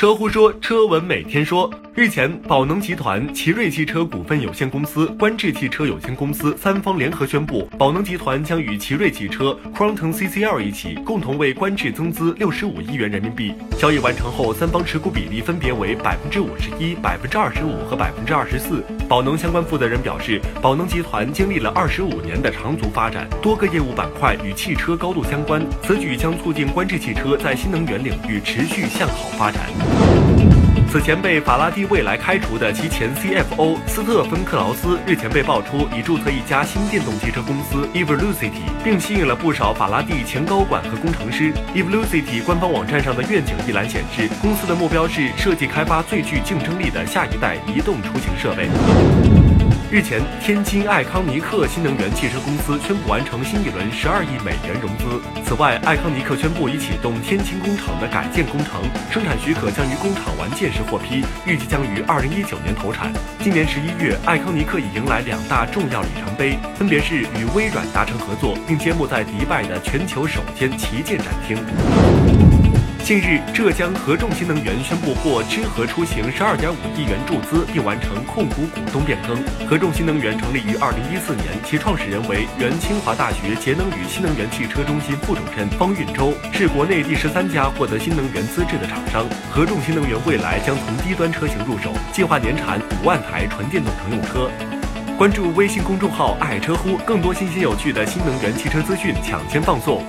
车乎说，车闻每天说。日前，宝能集团、奇瑞汽车股份有限公司、观致汽车有限公司三方联合宣布，宝能集团将与奇瑞汽车、Quantum CCL 一起，共同为观致增资六十五亿元人民币。交易完成后，三方持股比例分别为百分之五十一、百分之二十五和百分之二十四。宝能相关负责人表示，宝能集团经历了二十五年的长足发展，多个业务板块与汽车高度相关，此举将促进观致汽车在新能源领域持续向好发展。此前被法拉第未来开除的其前 CFO 斯特芬克劳斯日前被爆出已注册一家新电动汽车公司 Evolucity，并吸引了不少法拉第前高管和工程师。Evolucity 官方网站上的愿景一栏显示，公司的目标是设计开发最具竞争力的下一代移动出行设备。日前，天津爱康尼克新能源汽车公司宣布完成新一轮十二亿美元融资。此外，爱康尼克宣布已启动天津工厂的改建工程，生产许可将于工厂完建时获批，预计将于二零一九年投产。今年十一月，爱康尼克已迎来两大重要里程碑，分别是与微软达成合作，并揭幕在迪拜的全球首间旗舰展厅。近日，浙江合众新能源宣布获知和出行十二点五亿元注资，并完成控股股东变更。合众新能源成立于二零一四年，其创始人为原清华大学节能与新能源汽车中心副主任方运洲，是国内第十三家获得新能源资质的厂商。合众新能源未来将从低端车型入手，计划年产五万台纯电动乘用车。关注微信公众号“爱车乎”，更多新鲜有趣的新能源汽车资讯抢先放送。